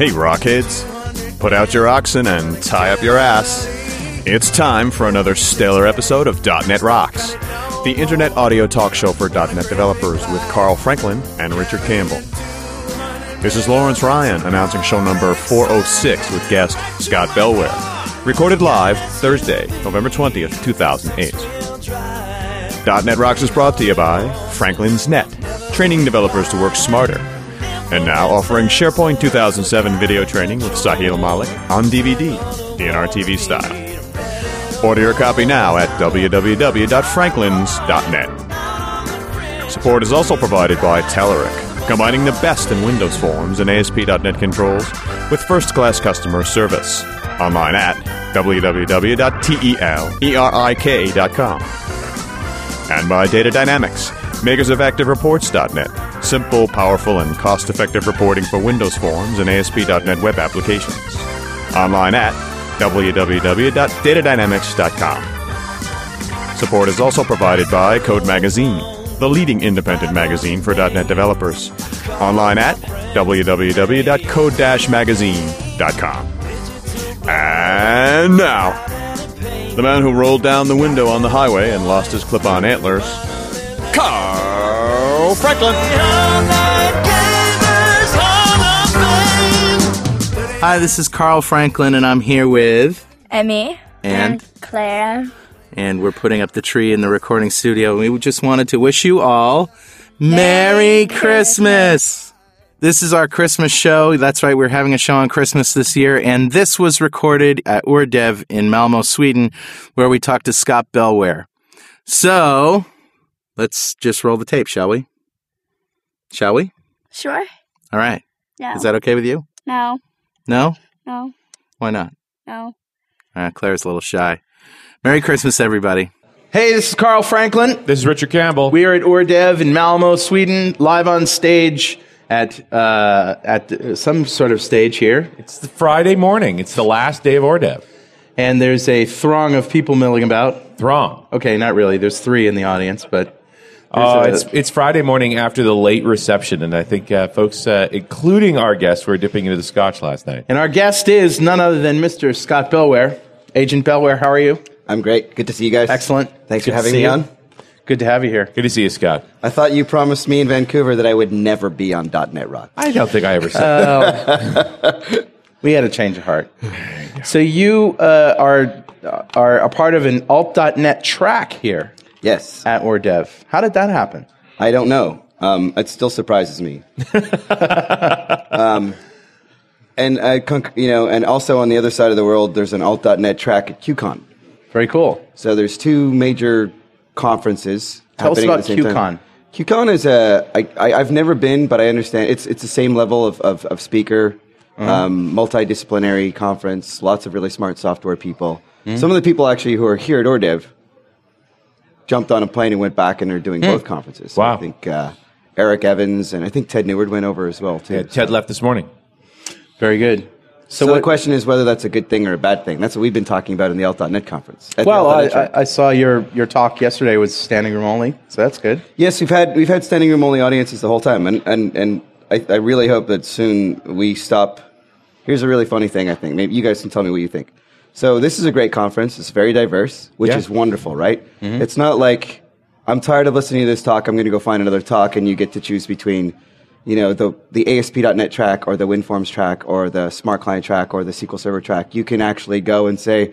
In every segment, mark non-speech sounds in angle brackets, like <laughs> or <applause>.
Hey, Rockheads. Put out your oxen and tie up your ass. It's time for another stellar episode of .NET Rocks, the internet audio talk show for .NET developers with Carl Franklin and Richard Campbell. This is Lawrence Ryan announcing show number 406 with guest Scott Bellware. Recorded live Thursday, November 20th, 2008. .NET Rocks is brought to you by Franklin's Net, training developers to work smarter. And now offering SharePoint 2007 video training with Sahil Malik on DVD, DNR-TV style. Order your copy now at www.franklins.net. Support is also provided by Telerik, combining the best in Windows forms and ASP.NET controls with first-class customer service. Online at www.telerik.com and by Data Dynamics, makers of ActiveReports.net, simple, powerful, and cost-effective reporting for Windows Forms and ASP.NET web applications. Online at www.datadynamics.com. Support is also provided by Code Magazine, the leading independent magazine for .NET developers. Online at www.code-magazine.com. And now, the man who rolled down the window on the highway and lost his clip on antlers, Carl Franklin. Hi, this is Carl Franklin, and I'm here with, Emmy And? Clara. and we're putting up the tree in the recording studio. We just wanted to wish you all Merry Christmas. This is our Christmas show. That's right, we're having a show on Christmas this year, and this was recorded at Oredev in Malmo, Sweden, where we talked to Scott Bellware. So, let's just roll the tape, shall we? Shall we? Sure. All right. No. Is that okay with you? no. No? No. Why not? No. Uh, Claire's a little shy. Merry Christmas, everybody. Hey, this is Carl Franklin. This is Richard Campbell. We are at Oredev in Malmo, Sweden, live on stage at uh, at uh, some sort of stage here, it's the Friday morning. It's the last day of Oredev. and there's a throng of people milling about. Throng. Okay, not really. There's three in the audience, but Oh, There's it's it's Friday morning after the late reception, and I think uh, folks, uh, including our guests, were dipping into the scotch last night. and our guest is none other than Mr. Scott Bellware. Agent Bellware, how are you? I'm great. Good to see you guys. Excellent. Thanks Good for to having see me you. on. Good to have you here. Good to see you, Scott. I thought you promised me in Vancouver that I would never be on .NET Rock. I don't think I ever said that. <laughs> We had a change of heart. So you uh, are are a part of an alt.net track here Yes, at Oredev. How did that happen? I don't know. Um, it still surprises me. <laughs> um, and I, you know, and also on the other side of the world, there's an alt.net track at QCon. Very cool. So there's two major conferences. Tell us happening at about the same time. QCon. QCon is a. I, I, I've never been, but I understand it's it's the same level of of, of speaker, um, multidisciplinary conference. Lots of really smart software people. Some of the people actually who are here at Oredev jumped on a plane and went back and they're doing both conferences. So Wow. I think uh, Eric Evans and I think Ted Neward went over as well too. Yeah, Ted left this morning. Very good. So, So, the question is whether that's a good thing or a bad thing. That's what we've been talking about in the Alt.net conference. well, I, I, I saw your, your talk yesterday was standing room only, so that's good. Yes, we've had we've had standing room only audiences the whole time, and and and I, I really hope that soon we stop. Here's a really funny thing. I think maybe you guys can tell me what you think. So this is a great conference. It's very diverse, which Yeah. is wonderful, right? It's not like I'm tired of listening to this talk. I'm going to go find another talk, and you get to choose between, you know, the the ASP.NET track or the WinForms track or the Smart Client track or the SQL Server track. You can actually go and say,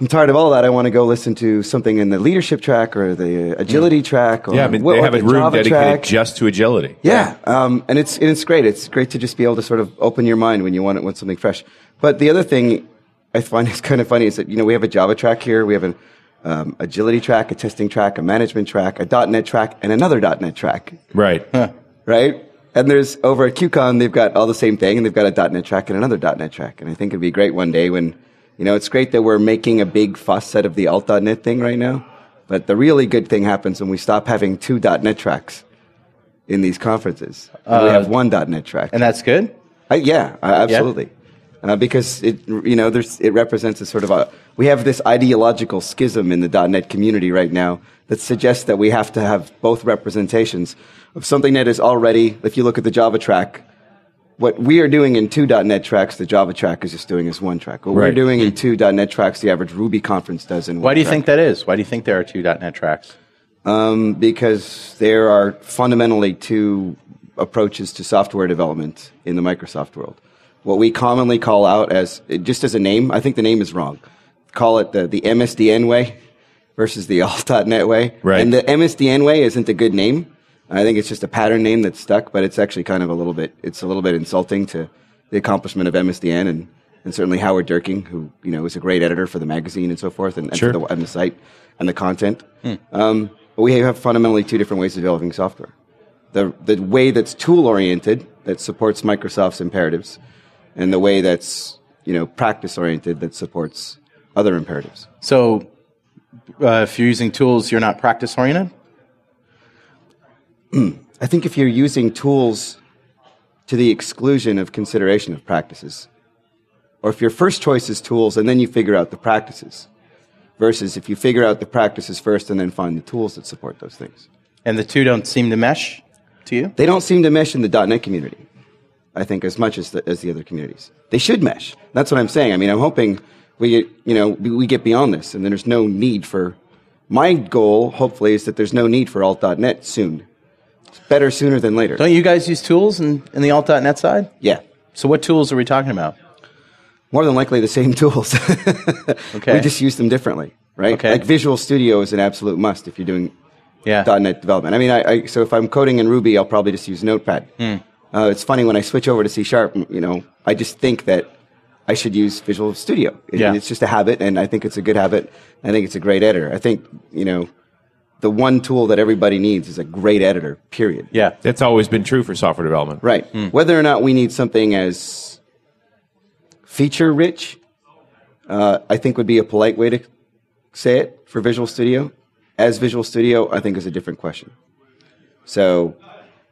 I'm tired of all that. I want to go listen to something in the leadership track or the agility track. Or Yeah, I mean, what- they have a room Java dedicated track. just to agility. Yeah, um, and it's and it's great. It's great to just be able to sort of open your mind when you want it, want something fresh. But the other thing I find it's <laughs> kind of funny is that you know we have a Java track here, we have an um, agility track, a testing track, a management track, a .NET track, and another .NET track, Right. right? And there's over at QCon they've got all the same thing, and they've got a .NET track and another .NET track. And I think it'd be great one day when you know it's great that we're making a big fuss out of the alt.NET thing right now. But the really good thing happens when we stop having two .NET tracks in these conferences. And we have one .NET track. And that's good? Uh, yeah, uh, absolutely. Uh, because it, you know, there's, it represents a sort of a, we have this ideological schism in the .NET community right now that suggests that we have to have both representations of something that is already, if you look at the Java track, what we are doing in two .NET tracks, the Java track is just doing as one track. What we're doing in two .NET tracks, the average Ruby conference does in one Why do you track. think that is? Why do you think there are two .NET tracks? Um, because there are fundamentally two approaches to software development in the Microsoft world. What we commonly call out as, just as a name, I think the name is wrong. Call it the, the MSDN way versus the <laughs> alt.net way. Right. And the MSDN way isn't a good name. I think it's just a pattern name that's stuck, but it's actually kind of a little bit, it's a little bit insulting to the accomplishment of MSDN and, and certainly Howard Dierking, who, you know, is a great editor for the magazine and so forth and, and, Sure. for the, and the site and the content. Um, but we have fundamentally two different ways of developing software. The, the way that's tool oriented, that supports Microsoft's imperatives, and the way that's, you know, practice oriented, that supports other imperatives. So uh, if you're using tools, you're not practice oriented? <clears throat> I think if you're using tools to the exclusion of consideration of practices, or if your first choice is tools and then you figure out the practices, versus if you figure out the practices first and then find the tools that support those things. And the two don't seem to mesh to you? They don't seem to mesh in the .NET community, I think, as much as the, as the other communities. They should mesh. That's what I'm saying. I mean, I'm hoping we get, you know, we, we get beyond this and then there's no need for, my goal, hopefully, is that there's no need for alt.net soon. It's better sooner than later. Don't you guys use tools in, in the alt.net side? Yeah. So what tools are we talking about? More than likely the same tools. <laughs> Okay. We just use them differently, right? Okay. Like Visual Studio is an absolute must if you're doing Yeah. .NET development. I mean, I, I so if I'm coding in Ruby, I'll probably just use Notepad. Hmm. Uh, it's funny when I switch over to C Sharp. You know, I just think that I should use Visual Studio. It- Yeah. It's just a habit, and I think it's a good habit. I think it's a great editor. I think you know, the one tool that everybody needs is a great editor. Period. Yeah. That's always been true for software development. Right. Hmm. Whether or not we need something as feature rich, uh, I think would be a polite way to say it for Visual Studio. As Visual Studio, I think is a different question. So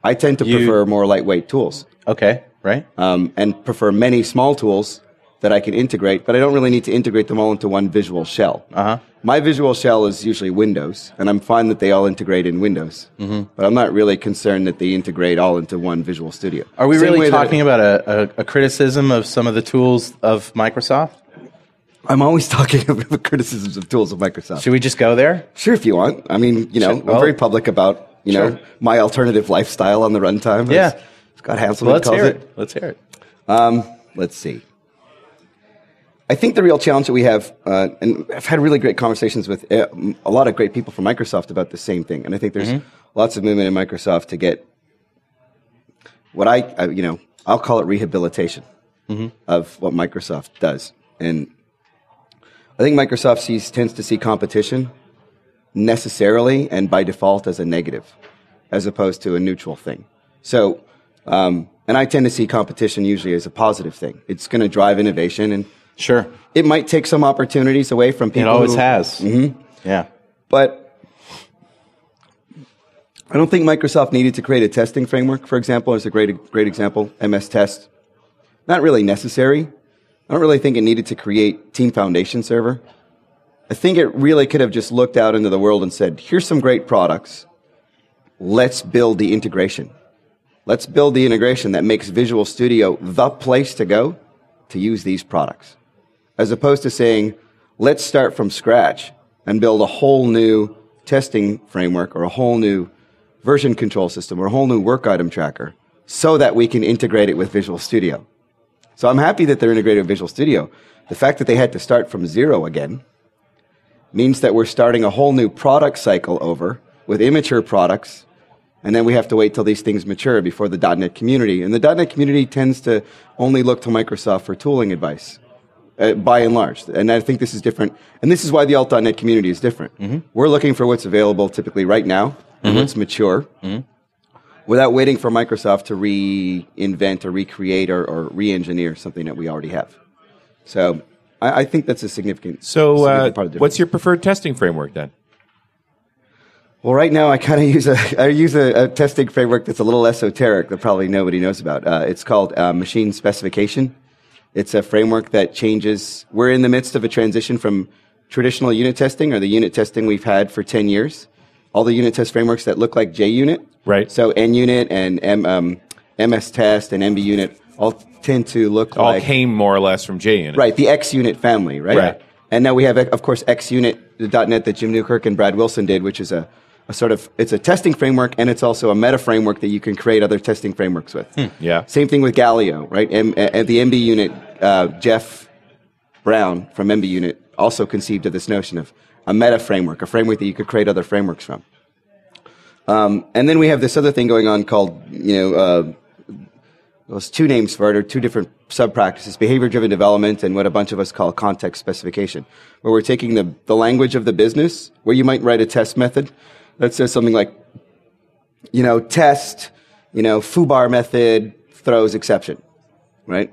I tend to You- prefer more lightweight tools Okay. Right? um, and prefer many small tools that I can integrate, but I don't really need to integrate them all into one visual shell. Uh-huh. My visual shell is usually Windows, and I'm fine that they all integrate in Windows. Mm-hmm. But I'm not really concerned that they integrate all into one Visual Studio. Are we Same really talking about a, a, a criticism of some of the tools of Microsoft? I'm always <laughs> talking about criticisms of tools of Microsoft. Should we just go there? Sure, if you want. I mean, you know, Sure. Well- I'm very public about you know my alternative lifestyle on the runtime. Yeah. Scott Hanselman let's calls hear it. it. Let's hear it. Um, let's see. I think the real challenge that we have, uh, and I've had really great conversations with uh, a lot of great people from Microsoft about the same thing, and I think there's Mm-hmm. lots of movement in Microsoft to get what I, I you know, I'll call it rehabilitation Mm-hmm. of what Microsoft does, and I think Microsoft sees tends to see competition necessarily and by default as a negative, as opposed to a neutral thing. So, um, and I tend to see competition usually as a positive thing. It's going to drive innovation, and Sure. it might take some opportunities away from people. It always who- has. Mm-hmm. Yeah. but I don't think Microsoft needed to create a testing framework. For example, as a great great example, MS Test. Not really necessary. I don't really think it needed to create Team Foundation Server. I think it really could have just looked out into the world and said, "Here's some great products. Let's build the integration. Let's build the integration that makes Visual Studio the place to go to use these products." as opposed to saying, let's start from scratch and build a whole new testing framework or a whole new version control system or a whole new work item tracker so that we can integrate it with Visual Studio. So I'm happy that they're integrated with Visual Studio. The fact that they had to start from zero again means that we're starting a whole new product cycle over with immature products, and then we have to wait till these things mature before the .NET community. And the .NET community tends to only look to Microsoft for tooling advice, uh, by and large. And I think this is different. And this is why the alt.NET community is different. Mm-hmm. We're looking for what's available typically right now, and mm-hmm. what's mature, mm-hmm. without waiting for Microsoft to reinvent or recreate or, or re-engineer something that we already have. So I, I think that's a significant. So, uh, significant part of the what's your preferred testing framework then? Well, right now I kind of use a <laughs> I use a, a testing framework that's a little esoteric that probably nobody knows about. Uh, it's called uh, machine specification. It's a framework that changes. We're in the midst of a transition from traditional unit testing or the unit testing we've had for ten years. All the unit test frameworks that look like JUnit, Right. So NUnit and M, um, MS Test and MB Unit all tend to look All like came more or less from J JUnit. Right, the X Unit family, right? Right. And now we have, of course, X Unit, the .NET that Jim Newkirk and Brad Wilson did, which is a, a sort of, it's a testing framework and it's also a meta framework that you can create other testing frameworks with. Yeah. Same thing with Gallio, right? And, and the MB Unit, uh, Jeff Brown from MB Unit also conceived of this notion of a meta framework, a framework that you could create other frameworks from. Um, and then we have this other thing going on called, you know, uh, there's two names for it, or two different sub practices behavior driven development and what a bunch of us call context specification, where we're taking the, the language of the business, where you might write a test method that says something like, you know, test, you know, foobar method throws exception, right?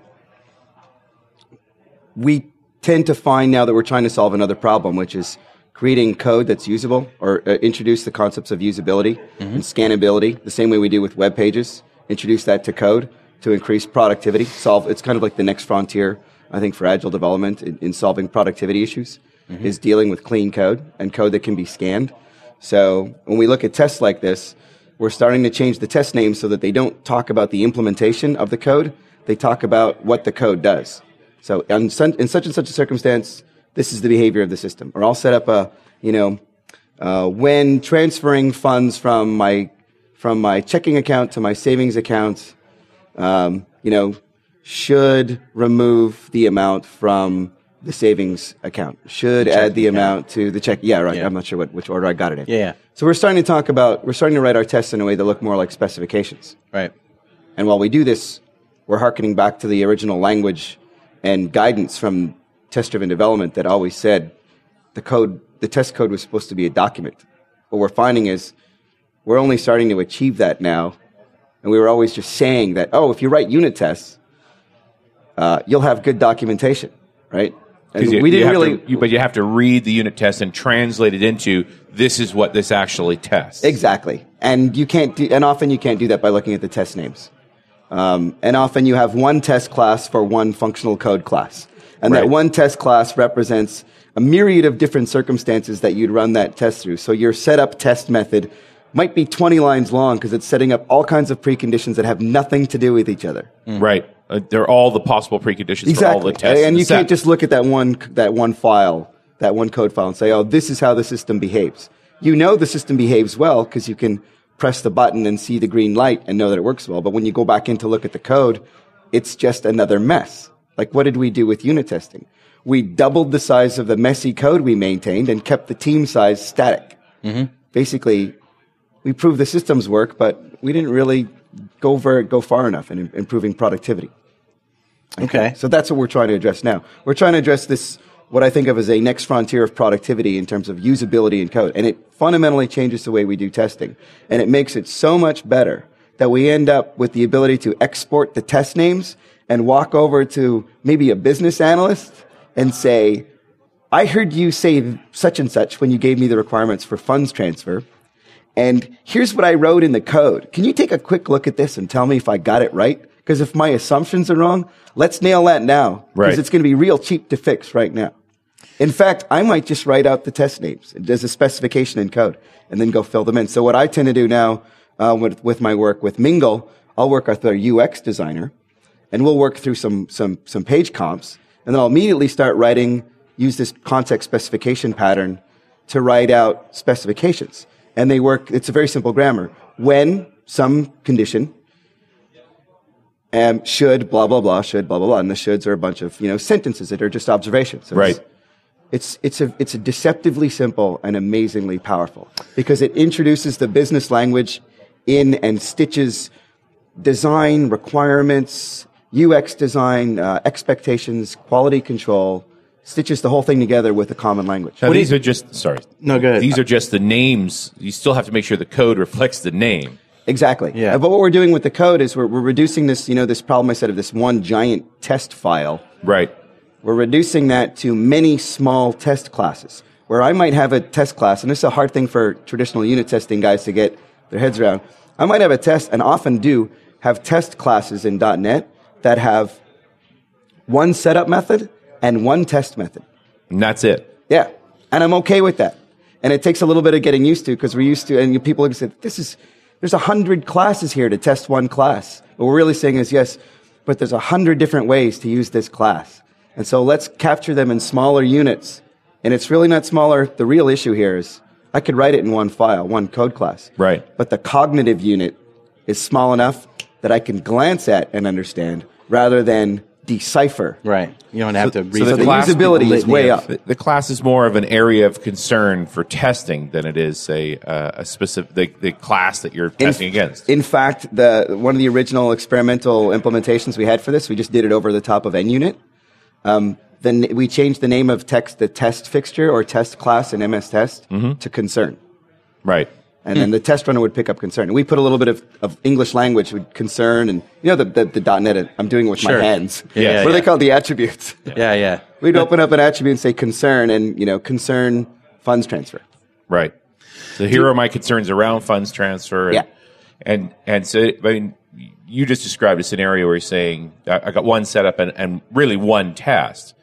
We tend to find now that we're trying to solve another problem, which is creating code that's usable or uh, introduce the concepts of usability and scannability the same way we do with web pages. Introduce that to code to increase productivity. Solve. It's kind of like the next frontier, I think, for agile development in, in solving productivity issues is dealing with clean code and code that can be scanned. So when we look at tests like this, we're starting to change the test names so that they don't talk about the implementation of the code. They talk about what the code does. So in, in such and such a circumstance, this is the behavior of the system. Or I'll set up a, you know, uh, when transferring funds from my from my checking account to my savings account, um, you know, should remove the amount from the savings account. Should add the amount to the check. Yeah, right. Yeah. I'm not sure what, which order I got it in. Yeah, yeah. So we're starting to talk about we're starting to write our tests in a way that look more like specifications. Right. And while we do this, we're hearkening back to the original language and guidance from test driven development that always said the code, the test code was supposed to be a document. What we're finding is we're only starting to achieve that now. And we were always just saying that, oh, if you write unit tests, uh, you'll have good documentation, right? And you- we didn't really. to- you- but you have to read the unit test and translate it into this is what this actually tests. Exactly. And you can't do, and often you can't do that by looking at the test names. Um, and often you have one test class for one functional code class. And Right. that one test class represents a myriad of different circumstances that you'd run that test through. So your setup test method might be 20 lines long because it's setting up all kinds of preconditions that have nothing to do with each other. Right. Uh, they're all the possible preconditions for all the tests. and you can't just look at that one that one file, that one code file, and say, "Oh, this is how the system behaves." You know the system behaves well because you can press the button and see the green light and know that it works well. But when you go back in to look at the code, it's just another mess. Like, what did we do with unit testing? We doubled the size of the messy code we maintained and kept the team size static. Basically, we proved the systems work, but we didn't really go very, go far enough in improving productivity. Okay. So that's what we're trying to address now. We're trying to address this, what I think of as a next frontier of productivity in terms of usability in code. And it fundamentally changes the way we do testing. And it makes it so much better that we end up with the ability to export the test names and walk over to maybe a business analyst and say, I heard you say such and such when you gave me the requirements for funds transfer. And here's what I wrote in the code. Can you take a quick look at this and tell me if I got it right? Because if my assumptions are wrong, let's nail that now. Because Right. it's going to be real cheap to fix right now. In fact, I might just write out the test names as a specification in code and then go fill them in. So what I tend to do now uh, with, with my work with Mingle, I'll work with our UX designer and we'll work through some, some, some page comps and then I'll immediately start writing, use this context specification pattern to write out specifications. And they work, it's a very simple grammar. When some condition um, should blah blah blah should blah blah blah, and the shoulds are a bunch of you know sentences that are just observations. So it's- Right. It's, it's, a, it's a deceptively simple and amazingly powerful because it introduces the business language in and stitches design requirements, UX design, uh, expectations, quality control, stitches the whole thing together with a common language. Now, these are just sorry. No, good. These are just the names. You still have to make sure the code reflects the name. Exactly. Yeah. Uh, But what we're doing with the code is we're, we're reducing this, you know, this problem I said of this one giant test file. Right. We're reducing that to many small test classes where I might have a test class, and this is a hard thing for traditional unit testing guys to get their heads around. I might have a test, and often do have test classes in .NET that have one setup method and one test method. And that's it. Yeah, and I'm okay with that. And it takes a little bit of getting used to because we're used to, and people have said, "This is there's a hundred classes here to test one class." What we're really saying is, yes, but there's a hundred different ways to use this class, and so let's capture them in smaller units. And it's really not smaller. The real issue here is I could write it in one file, one code class. Right. But the cognitive unit is small enough that I can glance at and understand rather than decipher. Right. You don't have to read so the the class- usability is way up. The, the class is more of an area of concern for testing than it is a uh, a specific the, the class that you're testing against. In fact, the one of the original experimental implementations we had for this, we just did it over the top of NUnit. Um, then we changed the name of text the test fixture or test class in MS Test Mm-hmm. to concern, right. And then the test runner would pick up concern. And we put a little bit of, of English language with concern, and you know the the, the .NET. I'm doing it with Sure. my hands. Yeah, yeah, what are yeah. they called? The attributes. Yeah, yeah. We'd open up an attribute and say concern, and you know concern funds transfer. Right. So here are my concerns around funds transfer. And, Yeah. And and so I mean, you just described a scenario where you're saying I I got one setup and, and really one test.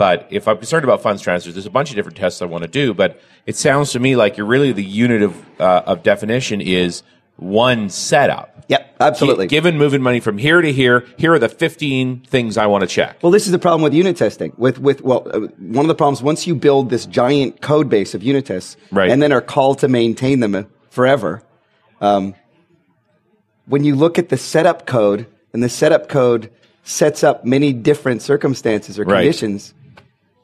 But if I'm concerned about funds transfers, there's a bunch of different tests I want to do. But it sounds to me like you're really the unit of uh, of definition is one setup. Yep, absolutely. Gi- Given moving money from here to here, here are the 15 things I want to check. Well, this is the problem with unit testing. With with well, uh, one of the problems once you build this giant code base of unit tests, Right. and then are called to maintain them forever. Um, when you look at the setup code, and the setup code sets up many different circumstances or Right.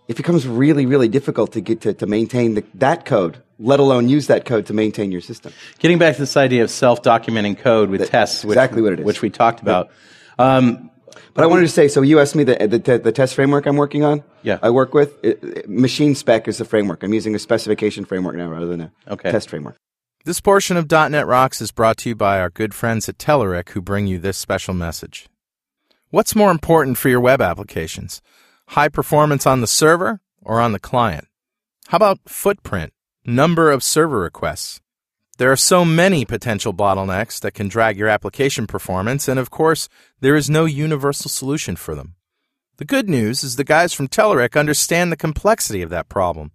Conditions, it becomes really, really difficult to get to, to maintain the, that code, let alone use that code to maintain your system. Getting back to this idea of self-documenting code with tests, which, exactly what it is. which we talked about. Um, But I wanted to say, so you asked me the, the, te- the test framework I'm working on. Yeah. I work with it, it- machine spec is the framework. I'm using a specification framework now rather than a Okay. test framework. This portion of .NET Rocks is brought to you by our good friends at Telerik who bring you this special message. What's more important for your web applications? High performance on the server or on the client? How about footprint, number of server requests? There are so many potential bottlenecks that can drag your application performance, and of course, there is no universal solution for them. The good news is the guys from Telerik understand the complexity of that problem.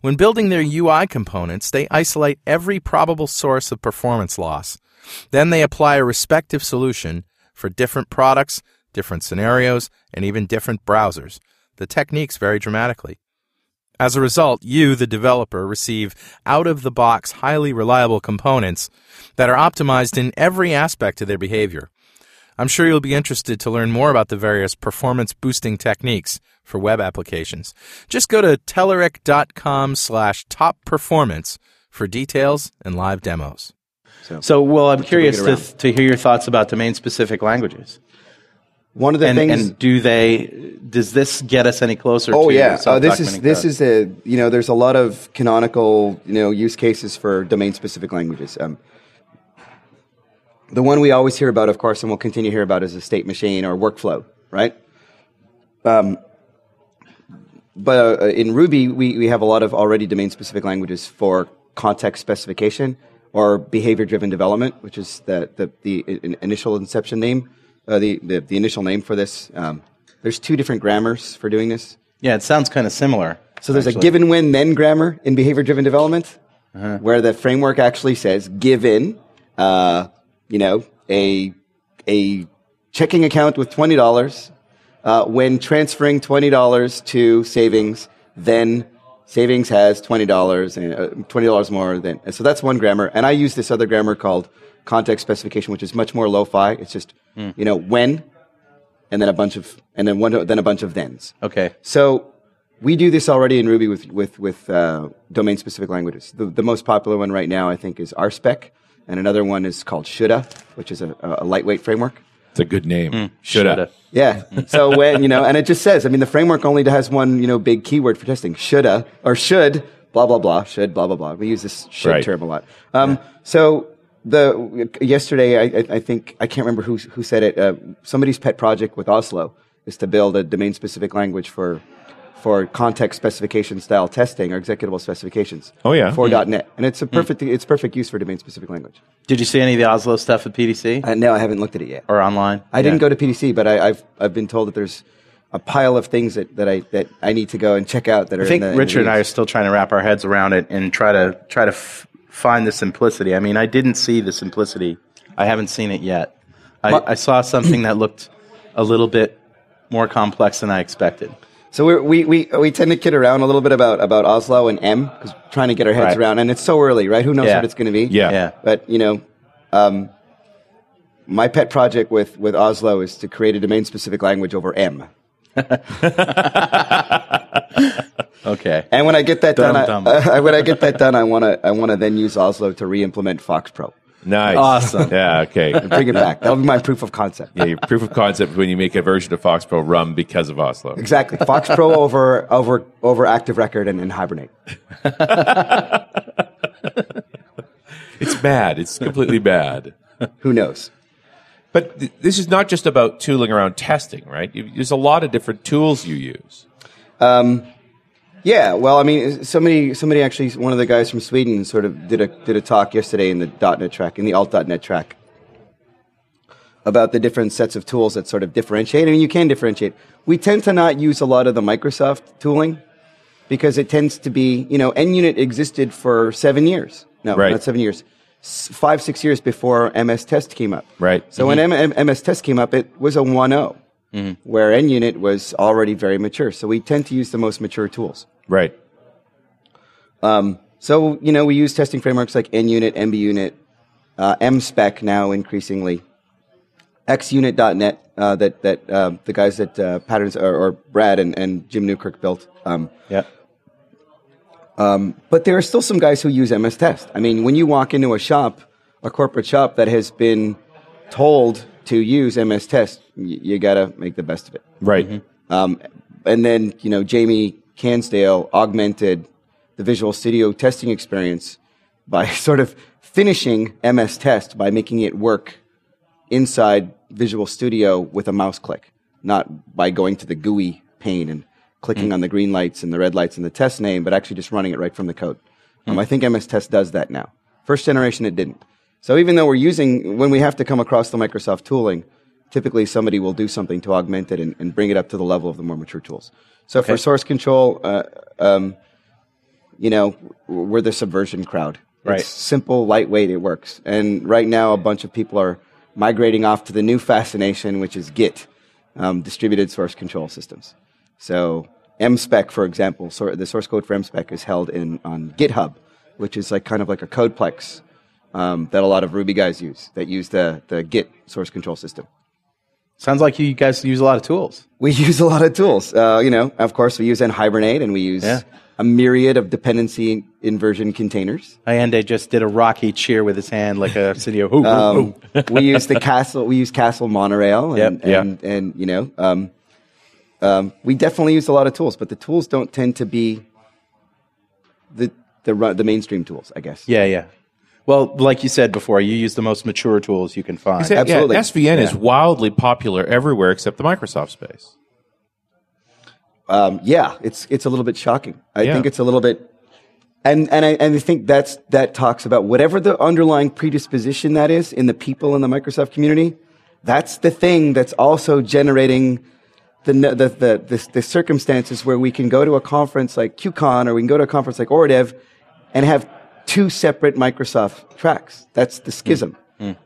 When building their UI components, they isolate every probable source of performance loss. Then they apply a respective solution for different products, different scenarios, and even different browsers. The techniques vary dramatically. As a result, you, the developer, receive out of the box, highly reliable components that are optimized in every aspect of their behavior. I'm sure you'll be interested to learn more about the various performance boosting techniques for web applications. Just go to telerik.com slash top performance for details and live demos. so, well, I'm curious to, to hear your thoughts about domain-specific languages. One of the And, things. and do they? Does this get us any closer? oh to yeah, uh, this is this code? is a you know there's a lot of canonical you know use cases for domain specific languages. Um, the one we always hear about, of course, and we'll continue to hear about, is a state machine or workflow, right? Um, but uh, in Ruby, we, we have a lot of already domain specific languages for context specification or behavior driven development, which is the, the, the initial inception name, uh, the, the, the initial name for this. Um, there's two different grammars for doing this. Yeah, it sounds kind of similar. So there's a actually. given when then grammar in behavior driven development, where the framework actually says given, uh, you know, a a checking account with twenty dollars, uh, when transferring twenty dollars to savings, then savings has twenty dollars and uh, twenty dollars more than. So that's one grammar, and I use this other grammar called context specification, which is much more lo-fi. It's just you know when, and then a bunch of and then one then a bunch of thens. Okay. So we do this already in Ruby with with with uh, domain specific languages. The, the most popular one right now, I think, is RSpec, and another one is called Shoulda, which is a, a lightweight framework. It's a good name. Shoulda. Yeah. <laughs> So when you know, and it just says, I mean, the framework only has one you know big keyword for testing. Shoulda or should blah blah blah should blah blah blah. We use this should Right. term a lot. Um, So the yesterday, I, I, I think I can't remember who who said it. Uh, somebody's pet project with Oslo is to build a domain specific language for for context specification style testing or executable specifications. Oh, yeah. For .NET, and it's a perfect it's perfect use for domain specific language. Did you see any of the Oslo stuff at PDC Uh, no, I haven't looked at it yet. or online? I didn't go to PDC, but I, I've I've been told that there's a pile of things that, that I that I need to go and check out. That are I think in the, in Richard the and I are still trying to wrap our heads around it and try to try to f- find the simplicity. I mean, I didn't see the simplicity. I haven't seen it yet. I, Ma- I saw something that looked a little bit more complex than I expected. So we're, we we we tend to kid around a little bit about about Oslo and M because trying to get our heads Right. around, and it's so early, right? Who knows Yeah. what it's going to be? Yeah. Yeah. But you know, um, my pet project with with Oslo is to create a domain specific language over M. Okay. And when I get that done, I, uh, <laughs> when I get that done, I want to I want to then use Oslo to re-implement Fox Pro. Nice. Awesome. Yeah, okay. Bring it back. That'll be my proof of concept. Yeah, your proof of concept when you make a version of Fox Pro rum because of Oslo. Exactly. Fox Pro over over over Active Record and, and Hibernate. <laughs> It's bad. It's completely bad. Who knows? But th- this is not just about tooling around testing, right? You- There's a lot of different tools you use. Um, yeah, well, I mean, somebody, somebody actually, one of the guys from Sweden, sort of did a did a talk yesterday in the .NET track, in the alt.NET track, about the different sets of tools that sort of differentiate. I mean, you can differentiate. We tend to not use a lot of the Microsoft tooling because it tends to be, you know, NUnit existed for seven years. No, Right. not seven years. Five, six years before MS Test came up. Right. So when M- MS Test came up, it was a 1.0, where NUnit was already very mature. So we tend to use the most mature tools. Right. So, you know, we use testing frameworks like NUnit, MBUnit, uh, MSpec now increasingly, XUnit.net uh, that, that uh, the guys at uh, Patterns, or, or Brad and, and Jim Newkirk built. Um, Yeah. But there are still some guys who use MS Test. I mean, when you walk into a shop, a corporate shop that has been told to use MS Test, y- you got to make the best of it. Right. Um, and then, you know, Jamie Cansdale augmented the Visual Studio testing experience by <laughs> sort of finishing MS Test by making it work inside Visual Studio with a mouse click, not by going to the GUI pane and clicking on the green lights and the red lights and the test name, but actually just running it right from the code. Um, I think MS Test does that now. First generation, it didn't. So even though we're using, when we have to come across the Microsoft tooling, typically somebody will do something to augment it and, and bring it up to the level of the more mature tools. So for source control, uh, um, you know, we're the subversion crowd. Right. It's simple, lightweight, it works. And right now, a bunch of people are migrating off to the new fascination, which is Git, um, distributed source control systems. So MSpec, for example, so the source code for MSpec is held in on GitHub, which is like kind of like a codeplex um, that a lot of Ruby guys use that use the, the Git source control system. Sounds like you guys use a lot of tools. We <laughs> use a lot of tools. Uh, you know, of course, we use Hibernate and we use Yeah. a myriad of dependency inversion containers. Hyundai just did a Rocky cheer with his hand like a <laughs> studio. Um, we use the castle. We use Castle Monorail, and Yep, yeah. and, and you know, um, um, we definitely use a lot of tools, but the tools don't tend to be the the the mainstream tools, I guess. Yeah, yeah. Well, like you said before, you use the most mature tools you can find. Yeah, Absolutely. SVN is wildly popular everywhere except the Microsoft space. Um, yeah, it's it's a little bit shocking. I Yeah. think it's a little bit, and and I and I think that's that talks about whatever the underlying predisposition that is in the people in the Microsoft community. That's the thing that's also generating the the the the, the circumstances where we can go to a conference like QCon or we can go to a conference like Oredev and have two separate Microsoft tracks. That's the schism.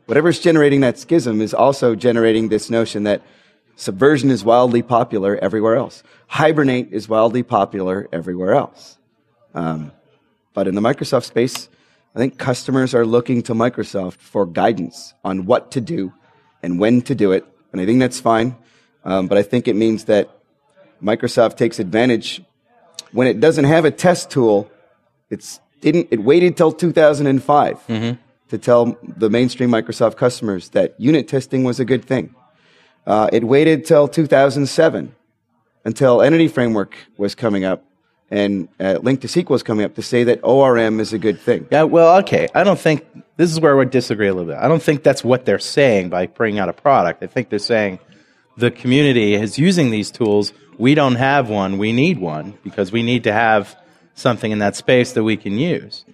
Whatever's generating that schism is also generating this notion that Subversion is wildly popular everywhere else. Hibernate is wildly popular everywhere else. Um, but in the Microsoft space, I think customers are looking to Microsoft for guidance on what to do and when to do it. And I think that's fine. Um, but I think it means that Microsoft takes advantage when it doesn't have a test tool, it's didn't it waited till 2005 to tell the mainstream Microsoft customers that unit testing was a good thing. Uh, it waited till 2007 until Entity Framework was coming up and uh, LINQ to SQL was coming up to say that ORM is a good thing. Yeah, well, okay. I don't think this is where I would disagree a little bit. I don't think that's what they're saying by bringing out a product. I think they're saying the community is using these tools. We don't have one. We need one because we need to have something in that space that we can use.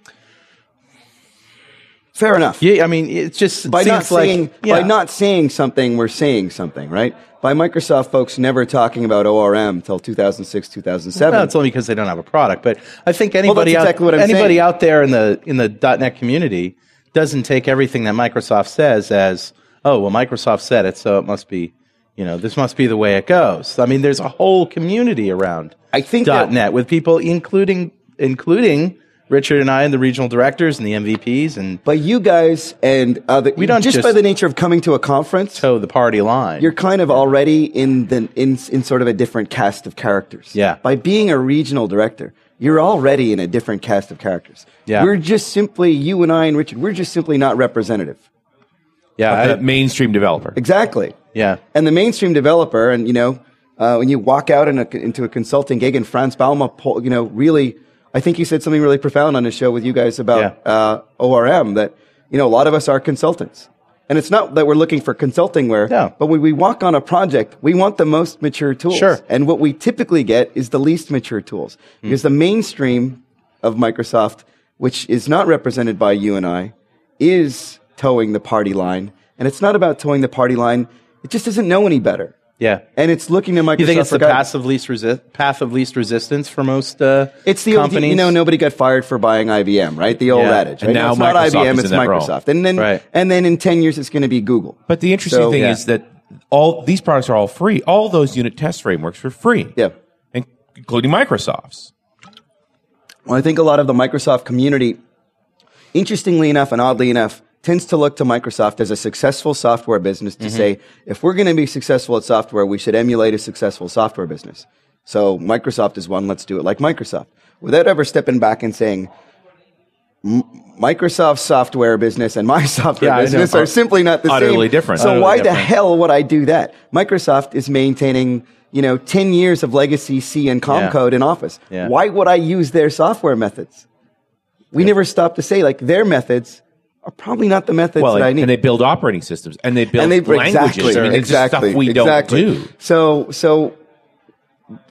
Fair enough. Yeah, I mean, it's just by seems not like, saying yeah. by not saying something, we're saying something, right? By Microsoft folks never talking about ORM till 2006, 2007. No, it's only because they don't have a product. But I think anybody well, exactly out anybody saying. out there in the in the .NET community doesn't take everything that Microsoft says as oh well Microsoft said it so it must be you know this must be the way it goes. I mean, there's a whole community around I think that- .NET with people including including Richard and I and the regional directors and the MVPs and But you guys and other, We don't just, just- by the nature of coming to a conference, toe the party line. you're kind of already in the in in sort of a different cast of characters. Yeah. By being a regional director, you're already in a different cast of characters. Yeah. We're just simply you and I and Richard. We're just simply not representative. Yeah, The mainstream developer. Exactly. yeah. And the mainstream developer, and you know, uh, when you walk out in a, into a consulting gig, and Frans Bouma, you know, really, I think he said something really profound on his show with you guys about Yeah. uh, ORM. That you know, a lot of us are consultants, and it's not that we're looking for consulting ware, No. but when we walk on a project, we want the most mature tools. Sure. And what we typically get is the least mature tools Hmm. because the mainstream of Microsoft, which is not represented by you and I, is toeing the party line, and it's not about toeing the party line. It just doesn't know any better. Yeah. And it's looking to Microsoft. You think it's the guidance. path of least resi- path of least resistance for most uh, It's the companies? you know nobody got fired for buying IBM, right? The old Yeah. adage. And right? now it's not IBM, it's in that role. Microsoft, and then Right. and then in ten years it's going to be Google. But the interesting So- thing Yeah. is that all these products are all free. All those unit test frameworks are free. Yeah. In- including Microsoft's. Well, I think a lot of the Microsoft community, interestingly enough and oddly enough, tends to look to Microsoft as a successful software business to Mm-hmm. say, if we're going to be successful at software, we should emulate a successful software business. So Microsoft is one, let's do it like Microsoft. Without ever stepping back and saying, Microsoft software business and my <laughs> software Yeah, business are simply not the same. Utterly different. So Utterly why the hell would I do that? Microsoft is maintaining, you know, 10 years of legacy C and COM Yeah. code in Office. Yeah. Why would I use their software methods? We never stop to say like their methods are probably not the methods Well, that I need. and they build operating systems and they build And they- languages. exactly, I mean, it's exactly, stuff we exactly. don't do. So, so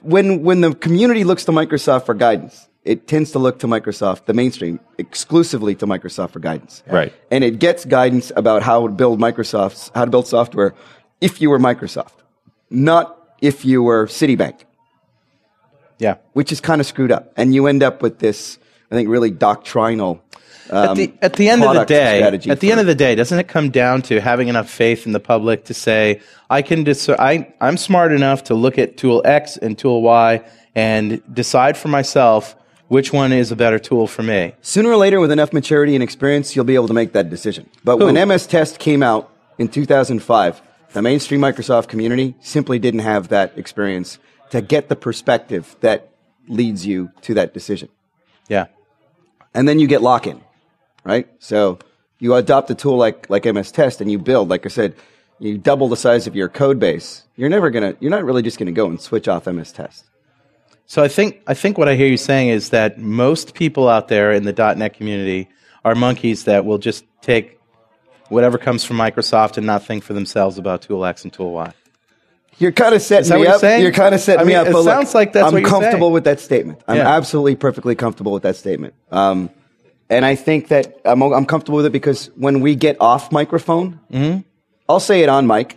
when when the community looks to Microsoft for guidance, it tends to look to Microsoft, the mainstream, exclusively to Microsoft for guidance. Right. And it gets guidance about how to build Microsoft's how to build software if you were Microsoft, not if you were Citibank, Yeah. which is kind of screwed up. And you end up with this, I think, really doctrinal. At the, at the end of the day, at the end of the day, doesn't it come down to having enough faith in the public to say, I can dis- I, I'm smart enough to look at tool X and tool Y and decide for myself which one is a better tool for me. Sooner or later, with enough maturity and experience, you'll be able to make that decision. But when MS Test came out in 2005, the mainstream Microsoft community simply didn't have that experience to get the perspective that leads you to that decision. Yeah. And then you get lock in, right? So you adopt a tool like, like MS Test and you build, like I said, you double the size of your code base. You're never gonna, you're not really just gonna go and switch off MS Test. So I think I think what I hear you saying is that most people out there in the .NET community are monkeys that will just take whatever comes from Microsoft and not think for themselves about Tool X and Tool Y. You're kind of setting me you're up. saying? You're kind of setting I me up. it but look, sounds like that's I'm what you're comfortable saying. with that statement. I'm Yeah. absolutely perfectly comfortable with that statement. Um, and I think that I'm, I'm comfortable with it because when we get off microphone, Mm-hmm. I'll say it on mic.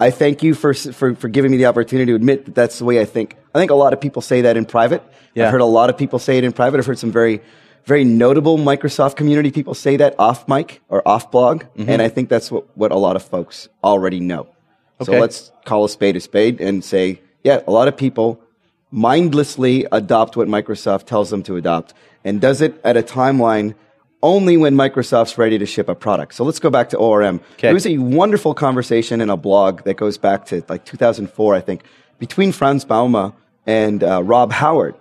I thank you for, for for giving me the opportunity to admit that that's the way I think. I think a lot of people say that in private. Yeah. I've heard a lot of people say it in private. I've heard some very very notable Microsoft community people say that off mic or off blog, Mm-hmm. and I think that's what, what a lot of folks already know. So let's call a spade a spade and say, yeah, a lot of people mindlessly adopt what Microsoft tells them to adopt and does it at a timeline only when Microsoft's ready to ship a product. So let's go back to ORM. Okay. There was a wonderful conversation in a blog that goes back to like 2004, I think, between Frans Bouma and uh, Rob Howard.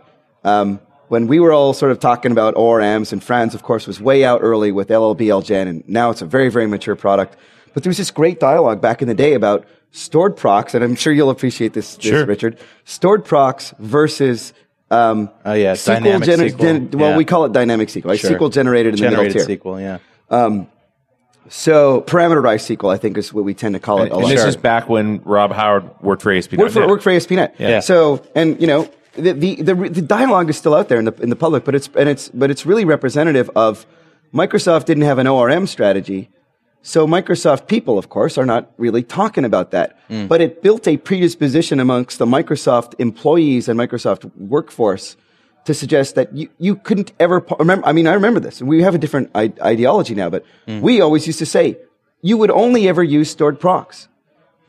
Um, when we were all sort of talking about ORMs, and Frans, of course, was way out early with LLBLGen, and now it's a very, very mature product. But there was this great dialogue back in the day about stored procs, and I'm sure you'll appreciate this, this Sure. Richard. Stored procs versus um, Oh yeah, SQL dynamic gener- gen- well, Yeah. we call it dynamic SQL, like Sure. SQL generated in generated the middle tier. SQL. Yeah. So parameterized SQL, I think, is what we tend to call it. a And lot. this is back when Rob Howard worked for ASP. work for work for ASP.NET. Yeah. So and you know the, the the the dialogue is still out there in the in the public, but it's and it's but it's really representative of Microsoft didn't have an ORM strategy. So Microsoft people, of course, are not really talking about that. Mm. But it built a predisposition amongst the Microsoft employees and Microsoft workforce to suggest that you, you couldn't ever po- remember. I mean, I remember this. We have a different I- ideology now, but mm. we always used to say you would only ever use stored procs.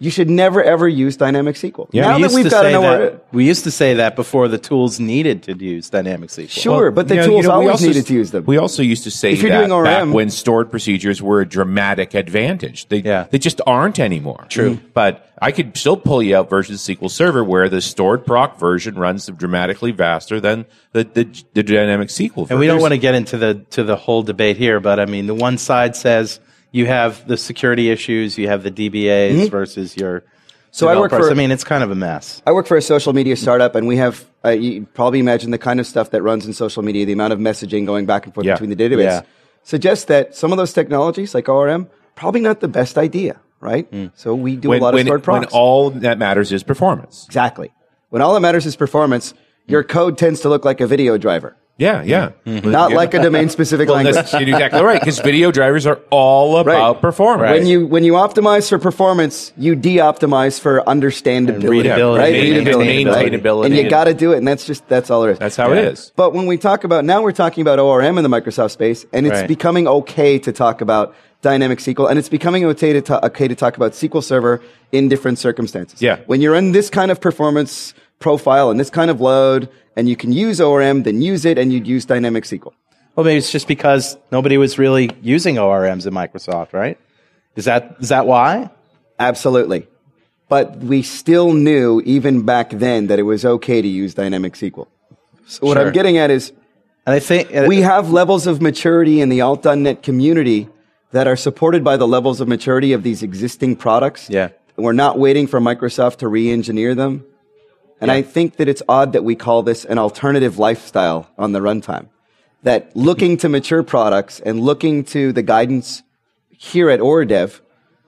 You should never ever use dynamic SQL. now we that we've got say an that, ORM, we used to say that before the tools needed to use dynamic SQL. sure, but the You know- tools you know, always also- needed to use them. We also used to say If you're that doing back when stored procedures were a dramatic advantage. They, Yeah. they just aren't anymore. True. Mm-hmm. But I could still pull you out versions of SQL Server where the stored proc version runs dramatically faster than the, the, the dynamic SQL version. And we don't want to get into the to the whole debate here, but I mean, the one side says you have the security issues, you have the DBAs versus your. Mm-hmm. So I work for- I mean, it's kind of a mess. I work for a social media startup, and we have uh, you probably imagine the kind of stuff that runs in social media, the amount of messaging going back and forth Yeah. between the database, Yeah. suggests that some of those technologies, like ORM, probably not the best idea, right? So we do when, a lot when, of stored when procs. all that matters is performance. exactly. When all that matters is performance, your code tends to look like a video driver, Yeah, yeah. Mm-hmm. not like a domain-specific Well, language. that's exactly right because video drivers are all about Right. performance. When you when you optimize for performance, you de-optimize for understandability, readability. right? Main- Readability, right? maintainability. and you got to do it, and that's just that's all there is. That's how it is. But when we talk about now, we're talking about ORM in the Microsoft space, and it's Right. becoming okay to talk about dynamic SQL, and it's becoming okay to, ta- okay to talk about SQL Server in different circumstances. Yeah. When you're in this kind of performance profile and this kind of load, and you can use ORM, then use it, and you'd use dynamic SQL. Well, maybe it's just because nobody was really using ORMs in Microsoft, right? Is that is that why? Absolutely. But we still knew even back then that it was okay to use dynamic SQL. So what Sure. I'm getting at is And I think we have levels of maturity in the alt.net community that are supported by the levels of maturity of these existing products. Yeah. We're not waiting for Microsoft to re-engineer them. And I think that it's odd that we call this an alternative lifestyle on the runtime. That looking to mature products and looking to the guidance here at Oredev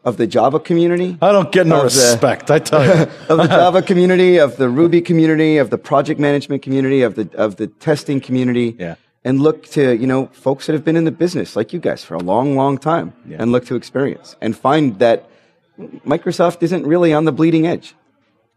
of the Java community. I don't get no of the- respect. I tell you. <laughs> of the Java community, of the Ruby community, of the project management community, of the of the testing community, Yeah. and look to you know folks that have been in the business like you guys for a long, long time, and look to experience and find that Microsoft isn't really on the bleeding edge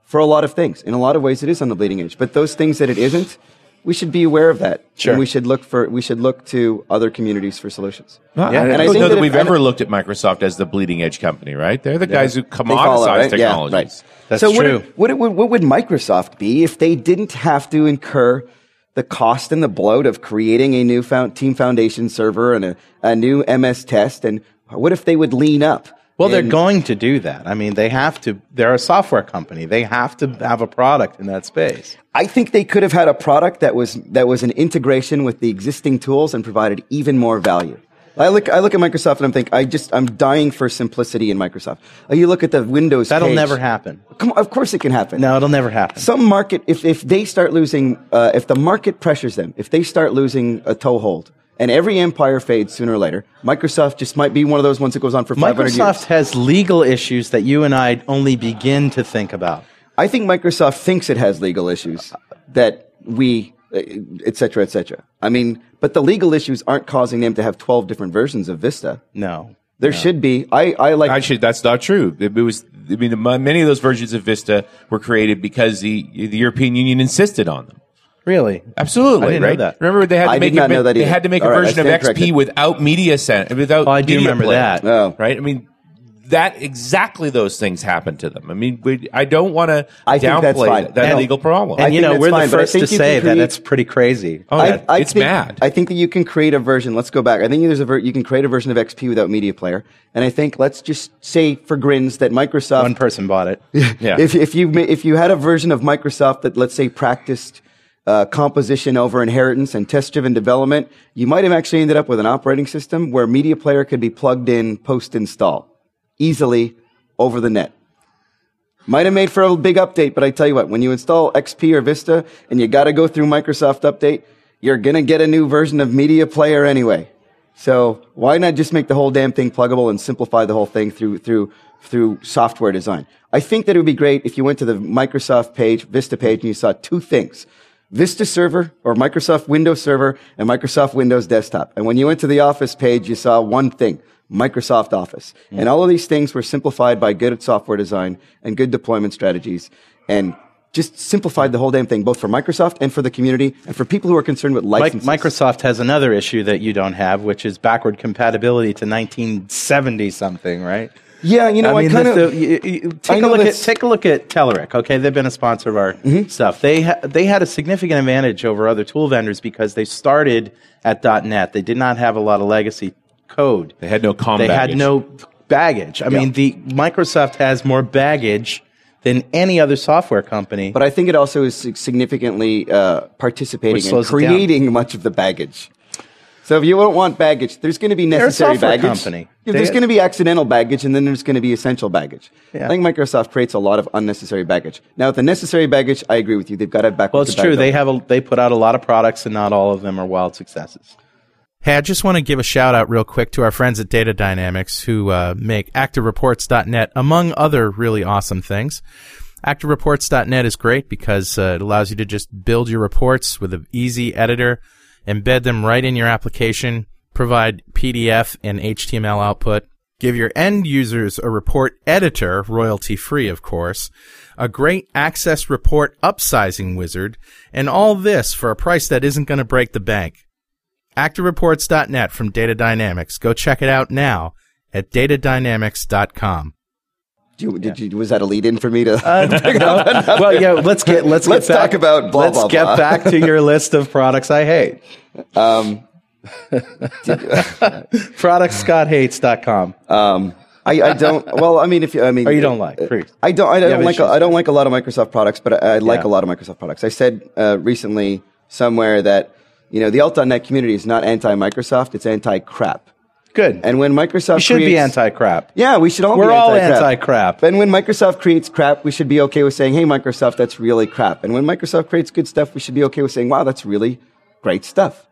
for a lot of things. In a lot of ways, it is on the bleeding edge, but those things that it isn't. We should be aware of that. Sure. And we should look for we should look to other communities for solutions. Well, Yeah, I and don't I know that, that we've and- ever looked at Microsoft as the bleeding edge company, right? They're the guys who They commoditize follow, right? Yeah, technologies. right. That's so what true. Would, what, would, what would Microsoft be if they didn't have to incur the cost and the bloat of creating a new found, Team Foundation server and a, a new MS test? And what if they would lean up? Well, they're going to do that. I mean, they have to. They're a software company. They have to have a product in that space. I think they could have had a product that was that was an integration with the existing tools and provided even more value. I look I look at Microsoft and I'm think I just I'm dying for simplicity in Microsoft. You look at the Windows. That'll page. never happen. Come on, of course it can happen. No, it'll never happen. some market if, if they start losing uh, if the market pressures them if they start losing a toehold and every empire fades sooner or later microsoft just might be one of those ones that goes on for 500 Microsoft years Microsoft has legal issues that you and I only begin to think about. i think microsoft thinks it has legal issues that we uh, et cetera et cetera i mean but the legal issues aren't causing them to have 12 different versions of vista No. there should be i, I like Actually, that's not true. It was. I mean, many of those versions of Vista were created because the the European Union insisted on them. Really? Absolutely, I didn't know right? that. Remember, they had to I make did not a, know that they either. had to make All a right, I version of XP corrected. without media center, without Oh, I do media remember player, that. Oh. right? I mean, that exactly those things happened to them. I mean, we, I don't want to I think that's downplay fine. that, that And- legal problem. And I you think know, that's we're fine, the but I first to think you say can that create- it's pretty crazy. oh, I, yeah, I it's think, mad. I think that you can create a version. Let's go back. I think there's a ver- you can create a version of XP without media player, and I think let's just say for grins that Microsoft. One person bought it. <laughs> yeah. If if you ma- if you had a version of Microsoft that let's say practiced uh, composition over inheritance and test driven development, you might have actually ended up with an operating system where Media Player could be plugged in post install easily over the net. Might have made for a big update, but I tell you what, when you install XP or Vista and you got to go through Microsoft Update, you're going to get a new version of Media Player anyway. So why not just make the whole damn thing pluggable and simplify the whole thing through, through, through software design? I think that it would be great if you went to the Microsoft page, Vista page, and you saw two things. Vista Server or Microsoft Windows Server and Microsoft Windows Desktop. And when you went to the Office page, you saw one thing. Microsoft Office. Hmm. And all of these things were simplified by good software design and good deployment strategies and just simplified the whole damn thing, both for Microsoft and for the community and for people who are concerned with Like licenses. Microsoft has another issue that you don't have, which is backward compatibility to 1970 something, right? Yeah, you know, I, mean, kind of. the- you- you- I take a look at that's- take a look at Telerik. Okay, they've been a sponsor of our Mm-hmm. stuff. They ha- they had a significant advantage over other tool vendors because they started at .NET. They did not have a lot of legacy code. They had no com They baggage. had no baggage. I mean, the Microsoft has more baggage than any other software company. But I think it also is significantly uh, participating Which in slows it down. creating much of the baggage. So if you don't want baggage, there's going to be necessary baggage. company. Yeah, There's going to be accidental baggage, and then there's going to be essential baggage. Yeah. I think Microsoft creates a lot of unnecessary baggage. Now, with the necessary baggage, I agree with you. They've got to have backwards well, it's true. They have a, they put out a lot of products, and not all of them are wild successes. Hey, I just want to give a shout out real quick to our friends at Data Dynamics who uh, make ActiveReports.net, among other really awesome things. ActiveReports.net is great because uh, it allows you to just build your reports with an easy editor, embed them right in your application, provide PDF and HTML output, give your end users a report editor, royalty free, of course, a great access report upsizing wizard, and all this for a price that isn't going to break the bank. ActiveReports.net from Data Dynamics. Go check it out now at datadynamics.com. Did you, did you, was that a lead in for me to? <laughs> <laughs> well, yeah. Let's get let's Let's get back, talk about blah, let's blah, get blah. back to your list of products I hate. um, <laughs> Productscotthates.com. um, I, I don't. Well, I mean, if you, I mean, Or you don't like, please. I don't. I You don't like. issues I don't like a lot of Microsoft products, but I, I like Yeah. a lot of Microsoft products. I said uh, recently somewhere that you know the alt.net community is not anti-Microsoft; it's anti-crap. Good. And when Microsoft you should be anti-crap. Yeah, we should all We're be all anti-crap. anti-crap. And when Microsoft creates crap, we should be okay with saying, "Hey, Microsoft, that's really crap." And when Microsoft creates good stuff, we should be okay with saying, "Wow, that's really great stuff."